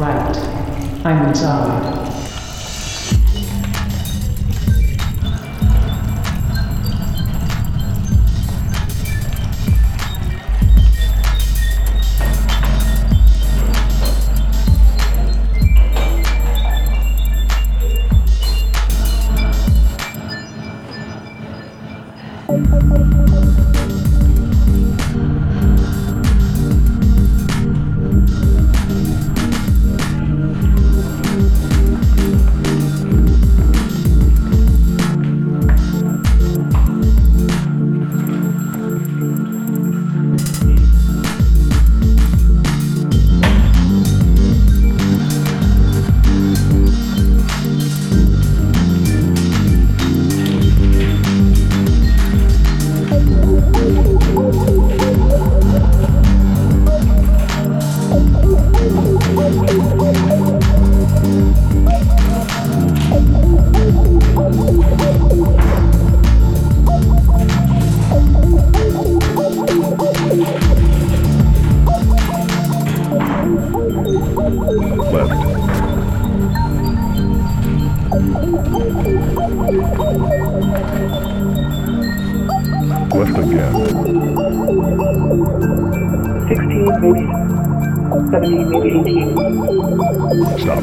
Right. I'm inside. Left again. 16, maybe 17, 18. Stop.